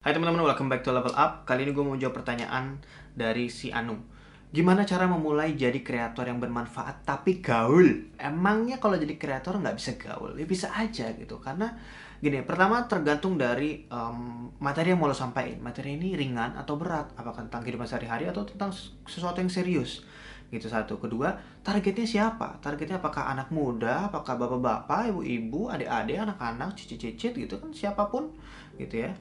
Hai teman-teman, welcome back to Level Up. Kali ini gue mau jawab pertanyaan dari si Anu. Gimana cara memulai jadi kreator yang bermanfaat tapi gaul? Emangnya kalau jadi kreator nggak bisa gaul? Ya bisa aja gitu. Karena gini, pertama tergantung dari um, materi yang mau lo sampaikan. Materi ini ringan atau berat? Apakah tentang kehidupan sehari-hari atau tentang sesuatu yang serius? gitu satu kedua targetnya siapa targetnya apakah anak muda apakah bapak-bapak ibu-ibu adik-adik anak-anak cici-cicit gitu kan siapa pun gitu ya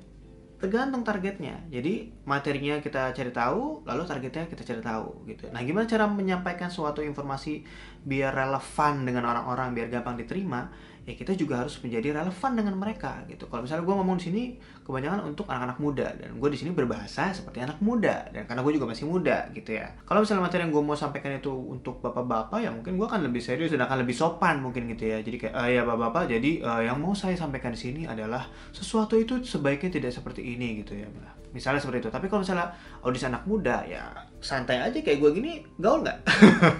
tergantung targetnya. Jadi materinya kita cari tahu lalu targetnya kita cari tahu gitu. Nah gimana cara menyampaikan suatu informasi biar relevan dengan orang-orang biar gampang diterima ya kita juga harus menjadi relevan dengan mereka gitu. Kalau misalnya gue ngomong di sini kebanyakan untuk anak-anak muda dan gue di sini berbahasa seperti anak muda dan karena gue juga masih muda gitu ya. Kalau misalnya materi yang gue mau sampaikan itu untuk bapak-bapak ya mungkin gue akan lebih serius dan akan lebih sopan mungkin gitu ya. Jadi kayak uh, ya bapak-bapak jadi uh, yang mau saya sampaikan di sini adalah sesuatu itu sebaiknya tidak seperti ini gitu ya misalnya seperti itu. Tapi kalau misalnya audisi anak muda ya santai aja kayak gue gini gaul nggak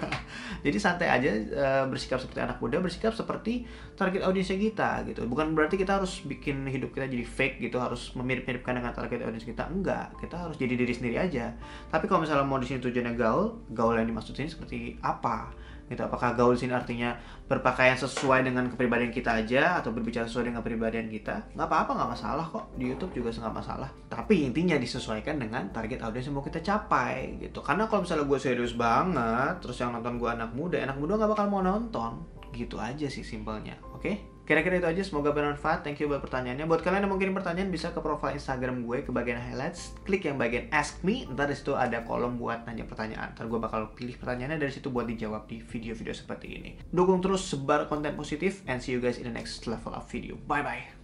jadi santai aja uh, bersikap seperti anak muda bersikap seperti target audiensnya kita gitu. Bukan berarti kita harus bikin hidup kita jadi fake gitu harus memirip-miripkan dengan target audiens kita. Enggak kita harus jadi diri sendiri aja. Tapi kalau misalnya mau di sini tujuannya gaul gaul yang dimaksud sini seperti apa gitu apakah gaul sini artinya berpakaian sesuai dengan kepribadian kita aja atau berbicara sesuai dengan kepribadian kita? Nggak apa-apa nggak masalah kok. Di YouTube juga nggak masalah. Tapi intinya disesuaikan dengan target audiens yang mau kita capai gitu. Karena kalau misalnya gue serius banget terus yang nonton gue anak muda anak muda nggak bakal mau nonton gitu aja sih simpelnya oke okay? Kira-kira itu aja, semoga bermanfaat. Thank you buat pertanyaannya. Buat kalian yang kirim pertanyaan bisa ke profile Instagram gue ke bagian highlights, klik yang bagian ask me. Ntar di situ ada kolom buat nanya pertanyaan. Ntar gue bakal pilih pertanyaannya dari situ buat dijawab di video-video seperti ini. Dukung terus sebar konten positif and see you guys in the next level of video. Bye bye.